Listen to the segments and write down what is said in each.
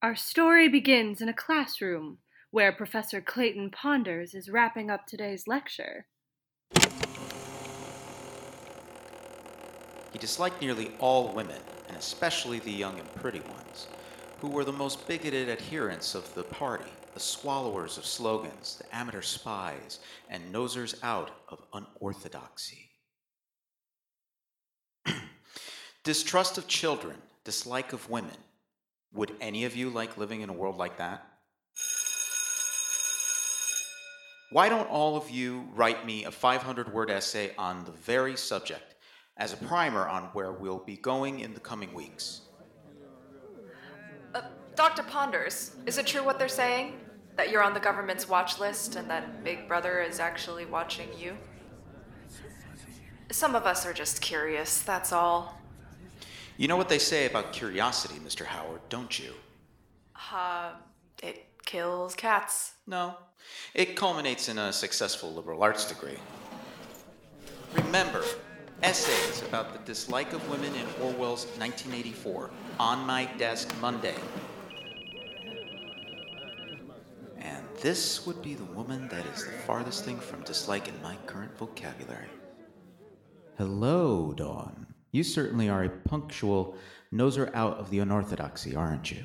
Our story begins in a classroom where Professor Clayton Ponders is wrapping up today's lecture. He disliked nearly all women, and especially the young and pretty ones, who were the most bigoted adherents of the party, the swallowers of slogans, the amateur spies, and nosers out of unorthodoxy. Distrust of children, dislike of women. Would any of you like living in a world like that? Why don't all of you write me a 500 word essay on the very subject as a primer on where we'll be going in the coming weeks? Uh, Dr. Ponders, is it true what they're saying? That you're on the government's watch list and that Big Brother is actually watching you? Some of us are just curious, that's all. You know what they say about curiosity, Mr. Howard, don't you? Uh, it kills cats. No. It culminates in a successful liberal arts degree. Remember, essays about the dislike of women in Orwell's 1984 on my desk Monday. And this would be the woman that is the farthest thing from dislike in my current vocabulary. Hello, Dawn. You certainly are a punctual noser out of the unorthodoxy, aren't you?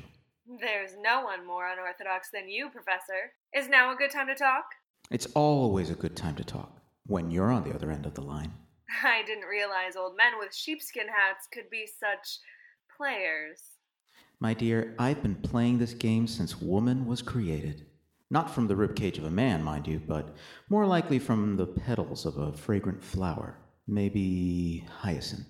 There's no one more unorthodox than you, Professor. Is now a good time to talk? It's always a good time to talk when you're on the other end of the line. I didn't realize old men with sheepskin hats could be such players. My dear, I've been playing this game since woman was created. Not from the ribcage of a man, mind you, but more likely from the petals of a fragrant flower. Maybe hyacinth.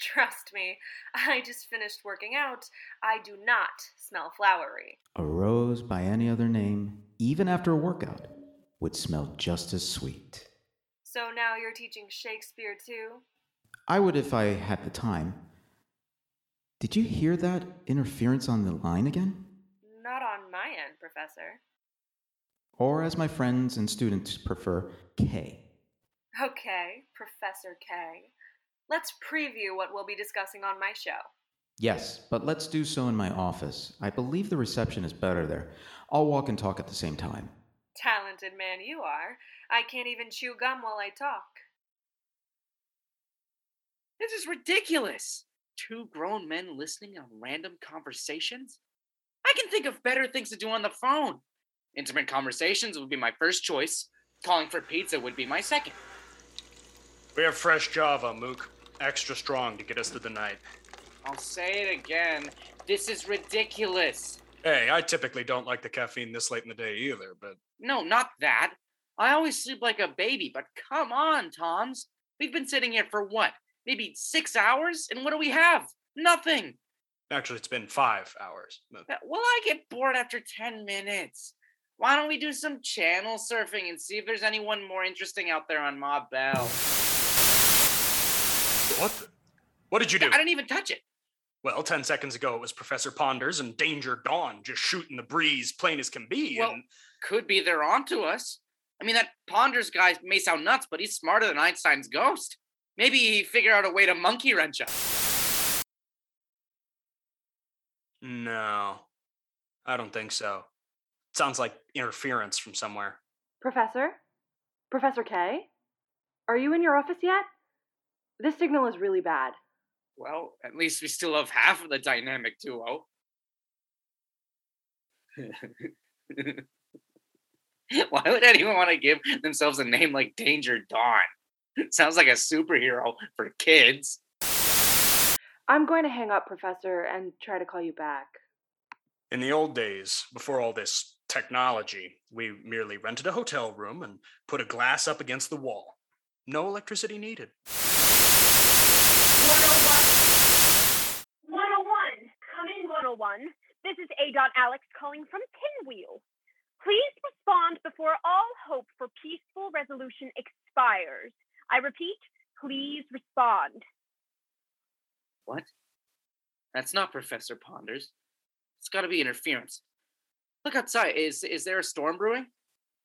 Trust me, I just finished working out. I do not smell flowery. A rose by any other name, even after a workout, would smell just as sweet. So now you're teaching Shakespeare too? I would if I had the time. Did you hear that interference on the line again? Not on my end, Professor. Or, as my friends and students prefer, K. Okay, Professor K. Let's preview what we'll be discussing on my show. Yes, but let's do so in my office. I believe the reception is better there. I'll walk and talk at the same time. Talented man you are. I can't even chew gum while I talk. This is ridiculous. Two grown men listening on random conversations? I can think of better things to do on the phone. Intimate conversations would be my first choice. Calling for pizza would be my second. We have fresh Java, Mook. Extra strong to get us through the night. I'll say it again. This is ridiculous. Hey, I typically don't like the caffeine this late in the day either, but No, not that. I always sleep like a baby, but come on, Toms. We've been sitting here for what? Maybe six hours? And what do we have? Nothing. actually, it's been five hours. Uh, Well, I get bored after 10 minutes. Why don't we do some channel surfing and see if there's anyone more interesting out there on Ma Bell? What? The? What did you do? I didn't even touch it. Well, ten seconds ago it was Professor Ponders and Danger Dawn just shooting the breeze, plain as can be. Well, and could be they're onto us. I mean, that Ponders guy may sound nuts, but he's smarter than Einstein's ghost. Maybe he figured out a way to monkey wrench us. no, I don't think so. Sounds like interference from somewhere. Professor? Professor K? Are you in your office yet? This signal is really bad. Well, at least we still have half of the dynamic duo. Why would anyone want to give themselves a name like Danger Dawn? Sounds like a superhero for kids. I'm going to hang up, Professor, and try to call you back. In the old days, before all this technology, we merely rented a hotel room and put a glass up against the wall. No electricity needed. 101. 101. Come in, 101. This is A. Alex calling from Pinwheel. Please respond before all hope for peaceful resolution expires. I repeat, please respond. What? That's not Professor Ponders. It's got to be interference. Look outside. Is is there a storm brewing?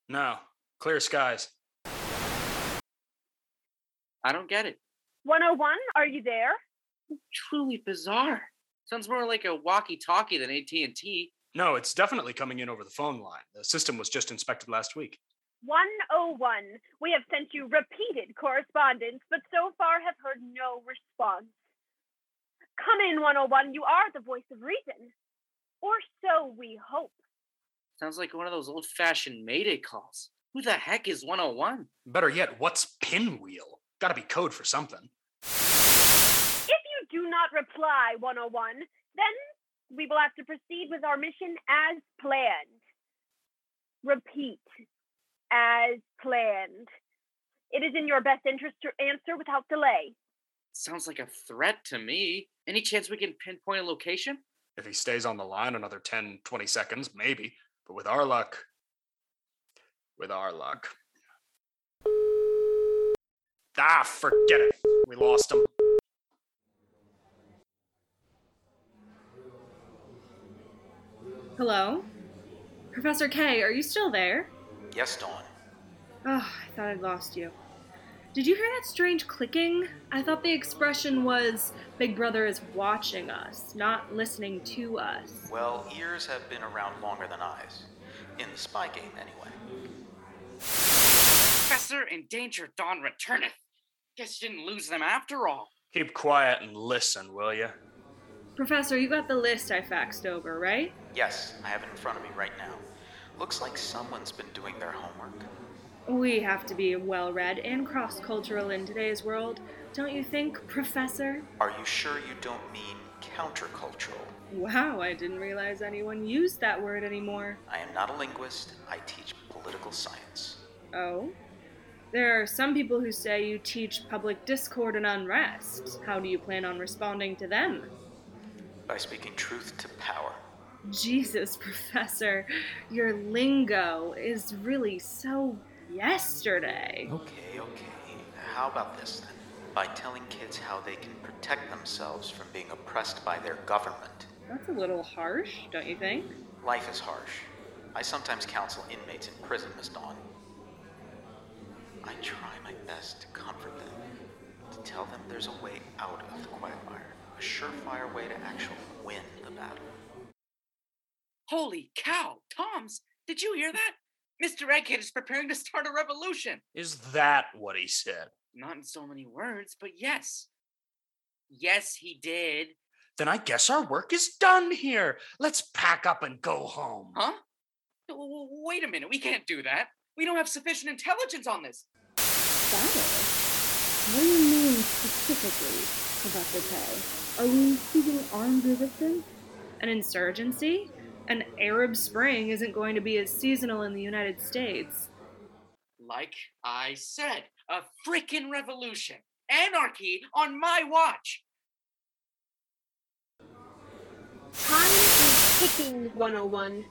No, clear skies. I don't get it. 101, are you there? Truly bizarre. Sounds more like a walkie-talkie than AT&T. No, it's definitely coming in over the phone line. The system was just inspected last week. 101. We have sent you repeated correspondence, but so far have heard no response. Come in, 101. You are the voice of reason. Or so we hope. Sounds like one of those old-fashioned Mayday calls. Who the heck is 101? Better yet, what's pinwheel? Gotta be code for something. If you do not reply, 101, then we will have to proceed with our mission as planned. Repeat, as planned. It is in your best interest to answer without delay. Sounds like a threat to me. Any chance we can pinpoint a location? If he stays on the line another 10, 20 seconds, maybe. But with our luck, with our luck. Ah, forget it. We lost him. Hello? Professor K, are you still there? Yes, Dawn. Oh, I thought I'd lost you. Did you hear that strange clicking? I thought the expression was Big Brother is watching us, not listening to us. Well, ears have been around longer than eyes. In the spy game, anyway. Professor in Danger Dawn returneth. Guess you didn't lose them after all. Keep quiet and listen, will you? Professor, you got the list I faxed over, right? Yes, I have it in front of me right now. Looks like someone's been doing their homework. We have to be well read and cross cultural in today's world, don't you think, Professor? Are you sure you don't mean countercultural? Wow, I didn't realize anyone used that word anymore. I am not a linguist, I teach political science. Oh? There are some people who say you teach public discord and unrest. How do you plan on responding to them? By speaking truth to power. Jesus, Professor, your lingo is really so yesterday. Okay, okay. How about this then? By telling kids how they can protect themselves from being oppressed by their government. That's a little harsh, don't you think? Life is harsh. I sometimes counsel inmates in prison, Miss Dawn. I try my best to comfort them, to tell them there's a way out of the quagmire, a surefire way to actually win the battle. Holy cow, Toms, did you hear that? Mr. Egghead is preparing to start a revolution. Is that what he said? Not in so many words, but yes. Yes, he did. Then I guess our work is done here. Let's pack up and go home. Huh? W- w- Wait a minute, we can't do that. We don't have sufficient intelligence on this. What do you mean specifically, Professor K? Are we seeking armed resistance? An insurgency? An Arab Spring isn't going to be as seasonal in the United States. Like I said, a freaking revolution. Anarchy on my watch. Time is ticking, 101.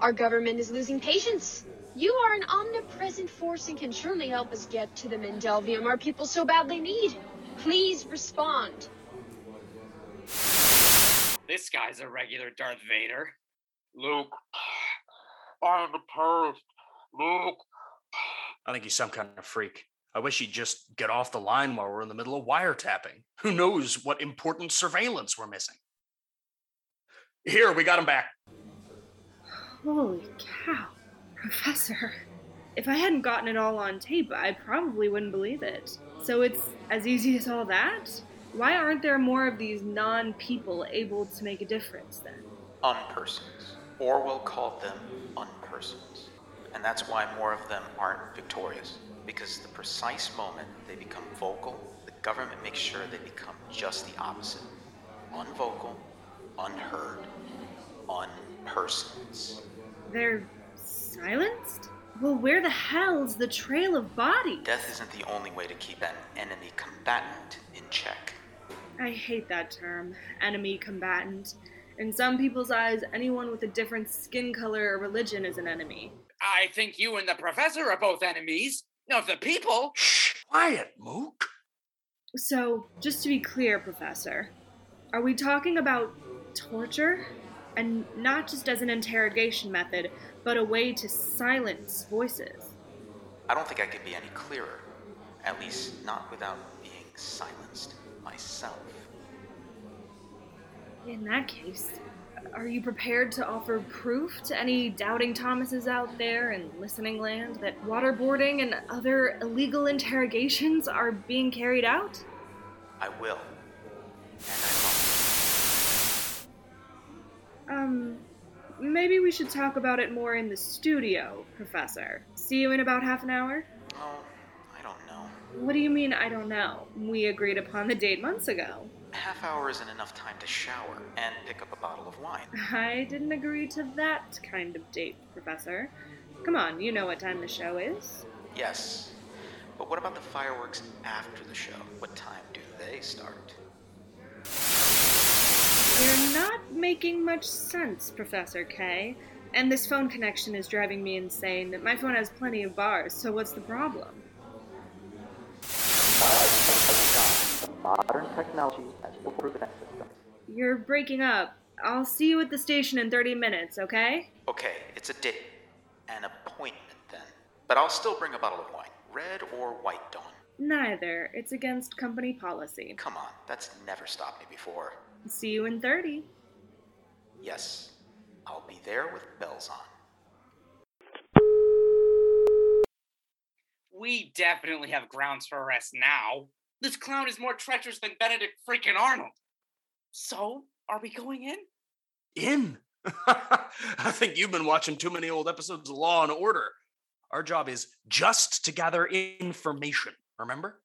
Our government is losing patience. You are an omnipresent force and can surely help us get to the Mendelvium our people so badly need. Please respond. This guy's a regular Darth Vader. Luke, I am the terrorist. Luke. I think he's some kind of freak. I wish he'd just get off the line while we're in the middle of wiretapping. Who knows what important surveillance we're missing? Here, we got him back. Holy cow. Professor. If I hadn't gotten it all on tape, I probably wouldn't believe it. So it's as easy as all that? Why aren't there more of these non people able to make a difference then? Unpersons. Orwell called them unpersons. And that's why more of them aren't victorious. Because the precise moment they become vocal, the government makes sure they become just the opposite unvocal, unheard, unpersons. They're silenced? Well, where the hell's the trail of bodies? Death isn't the only way to keep an enemy combatant in check. I hate that term, enemy combatant. In some people's eyes, anyone with a different skin color or religion is an enemy. I think you and the professor are both enemies of the people. Shh, quiet, Mook. So, just to be clear, Professor, are we talking about torture? And not just as an interrogation method, but a way to silence voices? I don't think I could be any clearer. At least, not without being silenced myself. In that case, are you prepared to offer proof to any doubting Thomases out there in listening land that waterboarding and other illegal interrogations are being carried out? I will. Maybe we should talk about it more in the studio, Professor. See you in about half an hour? Oh, I don't know. What do you mean, I don't know? We agreed upon the date months ago. Half hour isn't enough time to shower and pick up a bottle of wine. I didn't agree to that kind of date, Professor. Come on, you know what time the show is. Yes. But what about the fireworks after the show? What time do they start? You're not making much sense, Professor K. And this phone connection is driving me insane. My phone has plenty of bars, so what's the problem? Modern technology has foolproof systems. You're breaking up. I'll see you at the station in 30 minutes, okay? Okay, it's a date. An appointment then. But I'll still bring a bottle of wine. Red or white, Dawn? Neither. It's against company policy. Come on, that's never stopped me before. See you in 30. Yes, I'll be there with bells on. We definitely have grounds for arrest now. This clown is more treacherous than Benedict freaking Arnold. So, are we going in? In? I think you've been watching too many old episodes of Law and Order. Our job is just to gather information, remember?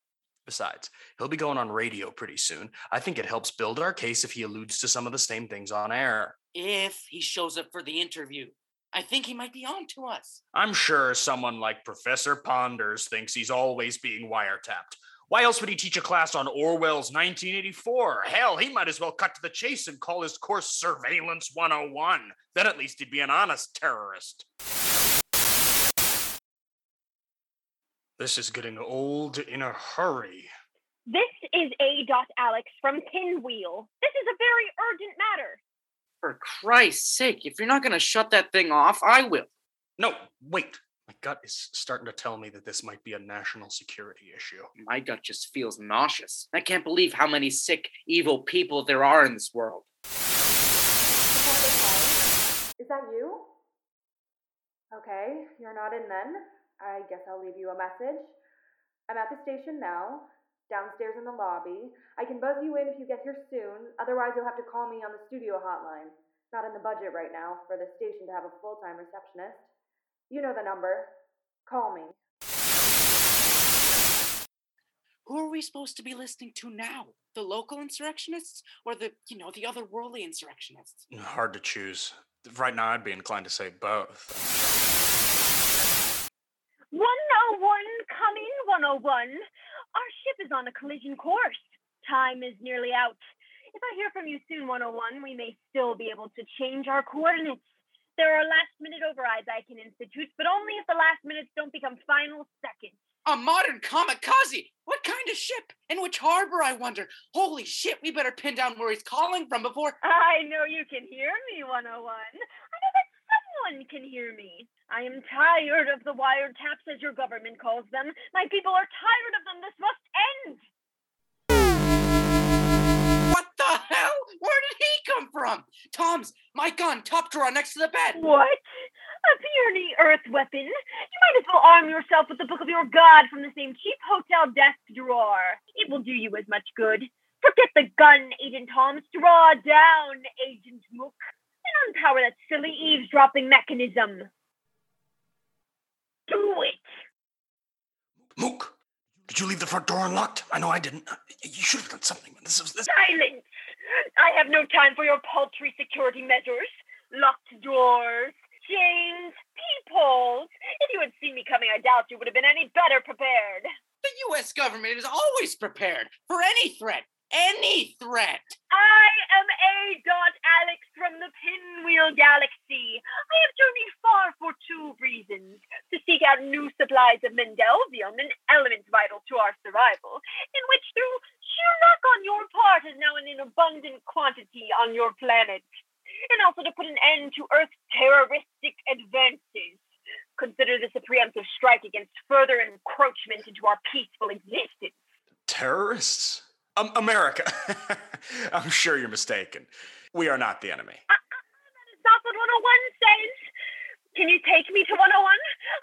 Besides, he'll be going on radio pretty soon. I think it helps build our case if he alludes to some of the same things on air. If he shows up for the interview, I think he might be on to us. I'm sure someone like Professor Ponders thinks he's always being wiretapped. Why else would he teach a class on Orwell's 1984? Hell, he might as well cut to the chase and call his course Surveillance 101. Then at least he'd be an honest terrorist. This is getting old in a hurry. This is A. Dot Alex from Pinwheel. This is a very urgent matter. For Christ's sake, if you're not going to shut that thing off, I will. No, wait. My gut is starting to tell me that this might be a national security issue. My gut just feels nauseous. I can't believe how many sick, evil people there are in this world. Is that you? Okay, you're not in then. I guess I'll leave you a message. I'm at the station now, downstairs in the lobby. I can buzz you in if you get here soon, otherwise, you'll have to call me on the studio hotline. Not in the budget right now for the station to have a full time receptionist. You know the number. Call me. Who are we supposed to be listening to now? The local insurrectionists or the, you know, the otherworldly insurrectionists? Hard to choose. Right now, I'd be inclined to say both. 101 coming, 101. Our ship is on a collision course. Time is nearly out. If I hear from you soon, 101, we may still be able to change our coordinates. There are last minute overrides I can institute, but only if the last minutes don't become final seconds. A modern kamikaze? What kind of ship? In which harbor, I wonder? Holy shit, we better pin down where he's calling from before. I know you can hear me, 101. I know that someone can hear me. I am tired of the wiretaps, as your government calls them. My people are tired of them. This must end. What the hell? Where did he come from? Toms, my gun, top drawer next to the bed. What? A puny earth weapon? You might as well arm yourself with the book of your god from the same cheap hotel desk drawer. It will do you as much good. Forget the gun, Agent Toms. Draw down, Agent Mook, unpower that silly eavesdropping mechanism. Do it. Mook, did you leave the front door unlocked? I know I didn't. Uh, you should have done something. This is this. Silence! I have no time for your paltry security measures. Locked doors, chains, peepholes. If you had seen me coming, I doubt you would have been any better prepared. The U.S. government is always prepared for any threat. Any threat. I am A. Dot Alex from the Pinwheel Galaxy. I have journeyed far for two reasons to seek out new supplies of Mendelvium, an element vital to our survival, in which, through sheer luck on your part, is now in an abundant quantity on your planet, and also to put an end to Earth's terroristic advances. Consider this a preemptive strike against further encroachment into our peaceful existence. Terrorists? Um, America. I'm sure you're mistaken. We are not the enemy. That's not what 101 says. Can you take me to 101?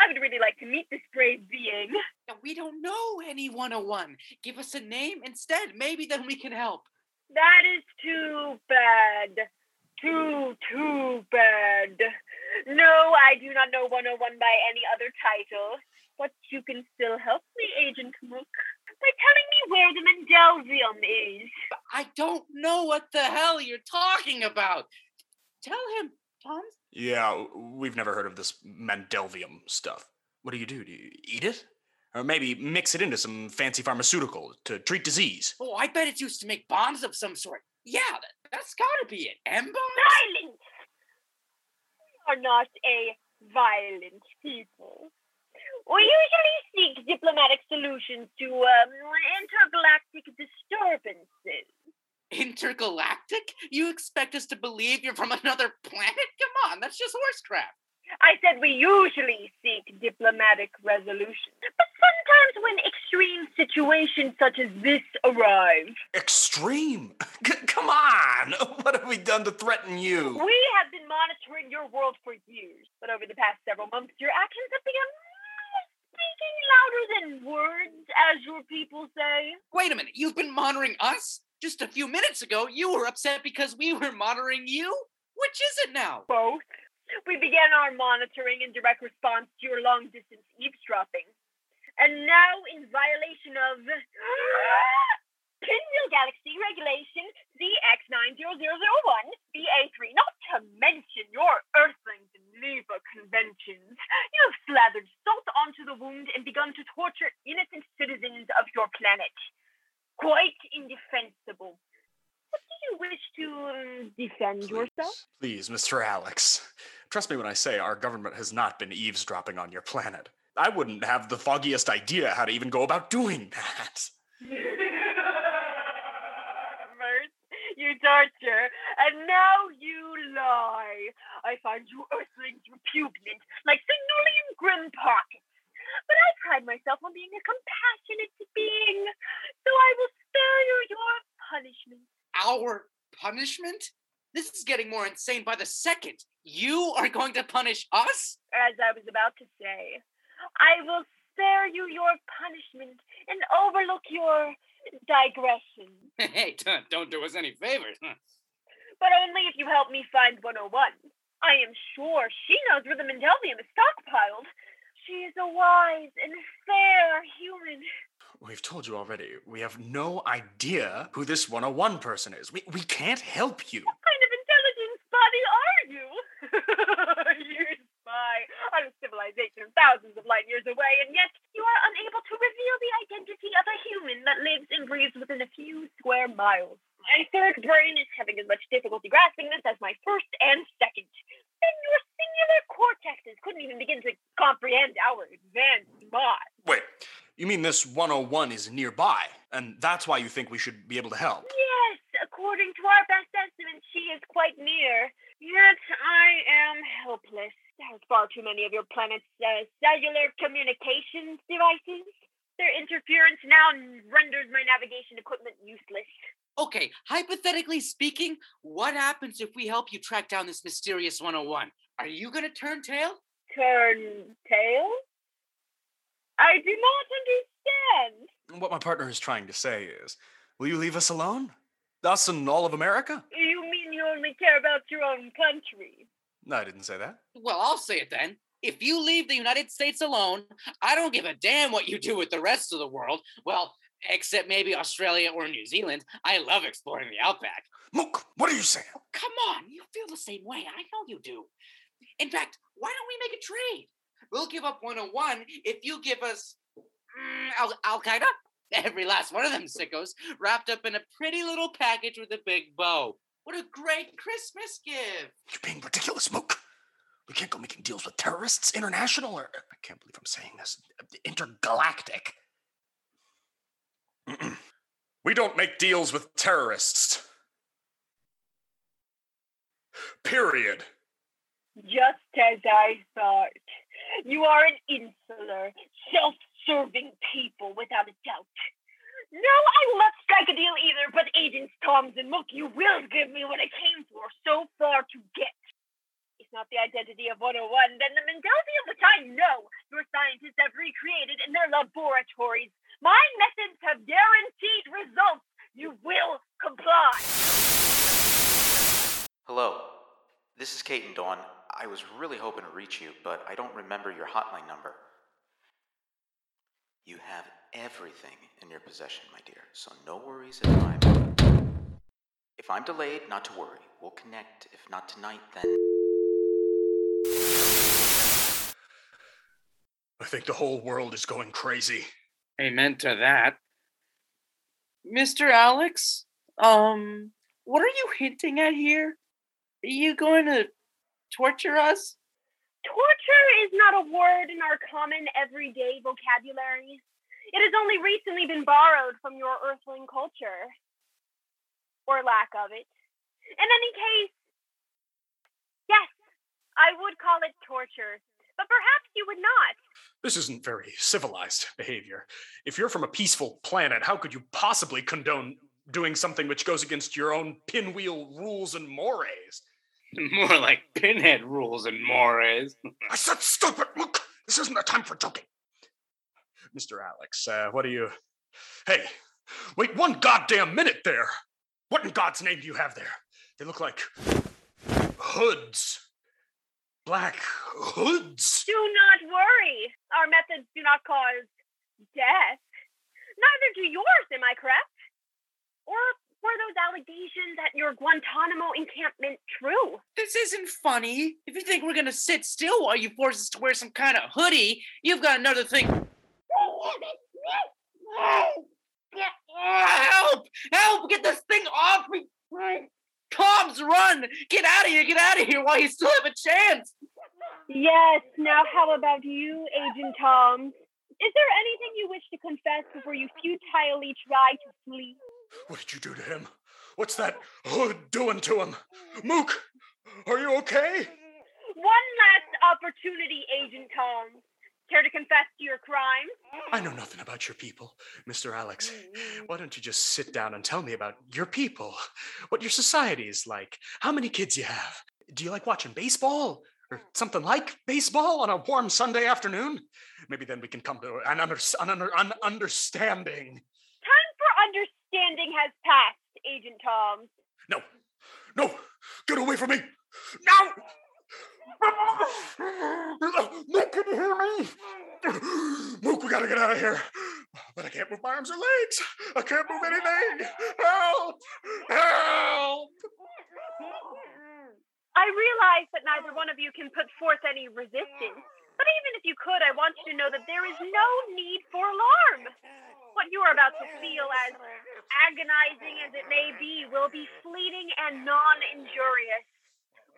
I would really like to meet this brave being. Yeah, We don't know any 101. Give us a name instead. Maybe then we can help. That is too bad. Too, too bad. No, I do not know 101 by any other title. But you can still help me, Agent Mook, by telling me where the Mendelvium is. I don't know what the hell you're talking about. Tell him, Tom. Yeah, we've never heard of this Mandelvium stuff. What do you do? Do you eat it? Or maybe mix it into some fancy pharmaceutical to treat disease? Oh, I bet it's used to make bombs of some sort. Yeah, that, that's gotta be it. M bombs? Silence! We are not a violent people. We usually seek diplomatic solutions to um, intergalactic disturbances. Intergalactic? You expect us to believe you're from another planet? Come on, that's just horse crap. I said we usually seek diplomatic resolution. But sometimes when extreme situations such as this arrive, Extreme? C- come on! What have we done to threaten you? we have been monitoring your world for years. But over the past several months, your actions have begun speaking louder than words, as your people say. Wait a minute, you've been monitoring us? Just a few minutes ago, you were upset because we were monitoring you? Which is it now? Both. We began our monitoring in direct response to your long distance eavesdropping. And now, in violation of Pinwheel Galaxy Regulation ZX90001, BA3, not to mention your Earthling Geneva conventions, you have slathered salt onto the wound and begun to torture innocent citizens of your planet. Quite indefensible. But do you wish to um, defend yourself? Please, Mr. Alex. Trust me when I say our government has not been eavesdropping on your planet. I wouldn't have the foggiest idea how to even go about doing that. You torture, and now you lie. I find you earthlings repugnant, like Signolian grim pockets. But I pride myself on being a compassionate being, so I will spare you your punishment. Our punishment? This is getting more insane by the second. You are going to punish us? As I was about to say, I will spare you your punishment and overlook your digression. Hey, don't, don't do us any favors. huh? But only if you help me find 101. I am sure she knows where the Mendelvium is stockpiled. She is a wise and fair human. We've told you already, we have no idea who this 101 person is. We, we can't help you. What kind of intelligence body are you? you spy on a civilization thousands of light years away, and yet you are unable to reveal the identity of a human that lives and breathes within a few square miles. My third brain is having as much difficulty grasping this as my first and second. And your singular cortexes couldn't even begin to comprehend our advanced mind. Wait, you mean this 101 is nearby, and that's why you think we should be able to help? Yes, according to our best estimates, she is quite near. Yet I am helpless. There's far too many of your planet's uh, cellular communications devices. Their interference now renders my navigation equipment useless. Okay, hypothetically speaking, what happens if we help you track down this mysterious 101? Are you gonna turn tail? Turn tail? I do not understand. What my partner is trying to say is will you leave us alone? Us and all of America? You mean you only care about your own country? No, I didn't say that. Well, I'll say it then. If you leave the United States alone, I don't give a damn what you do with the rest of the world. Well, except maybe Australia or New Zealand. I love exploring the outback. Mook, what are you saying? Come on, you feel the same way. I know you do. In fact, why don't we make a trade? We'll give up 101 if you give us mm, Al, Al Qaeda. Every last one of them sickos wrapped up in a pretty little package with a big bow. What a great Christmas gift! You're being ridiculous, Mook. We can't go making deals with terrorists, international, or I can't believe I'm saying this, intergalactic. We don't make deals with terrorists. Period. Just as I thought. You are an insular, self serving people without a doubt. No, I will not strike a deal either, but Agents Mook, you will give me what I came for so far to get. If not the identity of 101, then the Mendelvium, which I know your scientists have recreated in their laboratories. My methods have guaranteed results. You will comply. Hello. This is Kate and Dawn. I was really hoping to reach you, but I don't remember your hotline number. You have everything in your possession, my dear, so no worries at I'm. If I'm delayed, not to worry. We'll connect. If not tonight, then. I think the whole world is going crazy. Amen to that. Mr. Alex, um, what are you hinting at here? Are you going to torture us? Torture is not a word in our common everyday vocabulary. It has only recently been borrowed from your earthling culture. Or lack of it. In any case, yes, I would call it torture, but perhaps you would not. This isn't very civilized behavior. If you're from a peaceful planet, how could you possibly condone doing something which goes against your own pinwheel rules and mores? More like pinhead rules and mores. I said stop it! Look, this isn't a time for joking. Mr. Alex, uh, what are you. Hey, wait one goddamn minute there! What in God's name do you have there? They look like hoods. Black hoods. Do not worry. Our methods do not cause death. Neither do yours, am I correct? Or were those allegations at your Guantanamo encampment true? This isn't funny. If you think we're gonna sit still while you force us to wear some kind of hoodie, you've got another thing. Ah, help! Help! Get this thing off me! Toms, run! Get out of here! Get out of here while you still have a chance! Yes, now how about you, Agent Tom? Is there anything you wish to confess before you futilely try to flee? What did you do to him? What's that hood doing to him? Mook, are you okay? One last opportunity, Agent Tom. Care to confess to your crime? I know nothing about your people, Mr. Alex. Why don't you just sit down and tell me about your people? What your society is like? How many kids you have? Do you like watching baseball? Or something like baseball on a warm Sunday afternoon? Maybe then we can come to an, under, an, under, an understanding. Time for understanding has passed, Agent Tom. No, no, get away from me! Now! Mook, can you hear me? Mook, we gotta get out of here. But I can't move my arms or legs. I can't move anything. Help! Help! I realize that neither one of you can put forth any resistance, but even if you could, I want you to know that there is no need for alarm. What you are about to feel, as agonizing as it may be, will be fleeting and non injurious.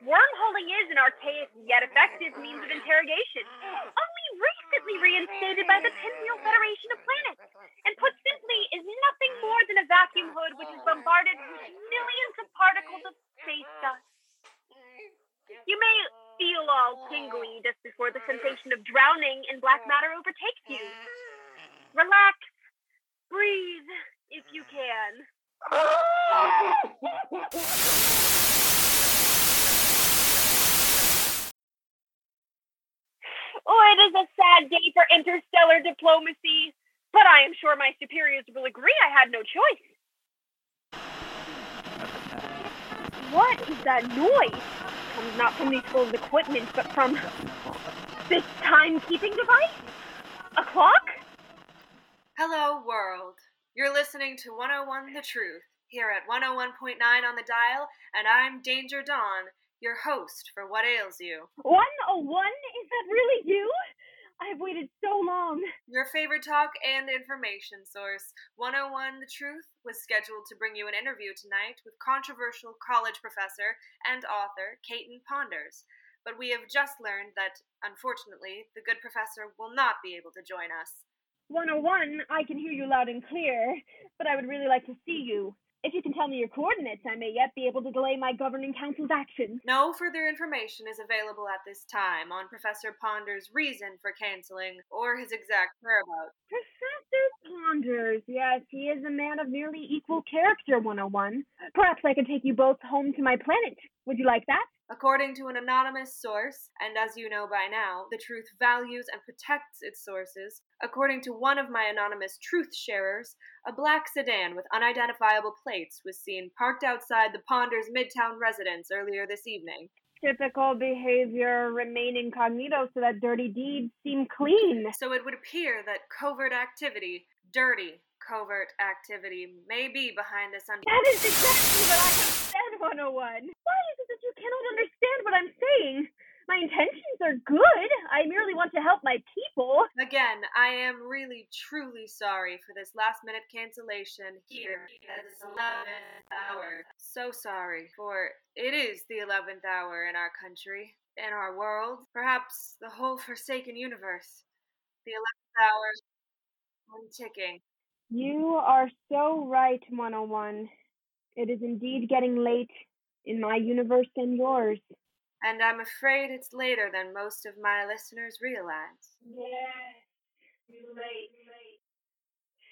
Wormholing is an archaic yet effective means of interrogation, only recently reinstated by the Pinwheel Federation of Planets, and put simply, is nothing more than a vacuum hood which is bombarded with millions of particles of space dust. You may feel all tingly just before the sensation of drowning in black matter overtakes you. Relax, breathe if you can. Oh, it is a sad day for interstellar diplomacy, but I am sure my superiors will agree I had no choice. What is that noise? Comes not from these of equipment, but from this timekeeping device? A clock? Hello, world. You're listening to 101 The Truth here at 101.9 on the dial, and I'm Danger Dawn, your host for What Ails You. 101? Is that really you? I've waited so long. Your favorite talk and information source. 101 The Truth was scheduled to bring you an interview tonight with controversial college professor and author Caton Ponders. But we have just learned that, unfortunately, the good professor will not be able to join us. 101, I can hear you loud and clear, but I would really like to see you. If you can tell me your coordinates, I may yet be able to delay my governing council's action. No further information is available at this time on Professor Ponder's reason for canceling or his exact whereabouts. Professor Ponders, yes, he is a man of nearly equal character, 101. Perhaps I could take you both home to my planet. Would you like that? According to an anonymous source, and as you know by now, the truth values and protects its sources, according to one of my anonymous truth sharers, a black sedan with unidentifiable plates was seen parked outside the Ponders Midtown residence earlier this evening. Typical behavior, remain incognito so that dirty deeds seem clean. So it would appear that covert activity, dirty covert activity, may be behind this under. That is exactly what I have said, 101. Why is it that you cannot understand what I'm saying? My intentions are good. I merely want to help my people. Again, I am really truly sorry for this last minute cancellation here at this 11th hour. So sorry, for it is the 11th hour in our country, in our world, perhaps the whole forsaken universe. The 11th hour one ticking. You are so right, 101. It is indeed getting late in my universe and yours. And I'm afraid it's later than most of my listeners realize. Yes, too late, late.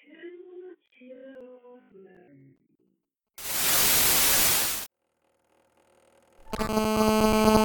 Too, too late.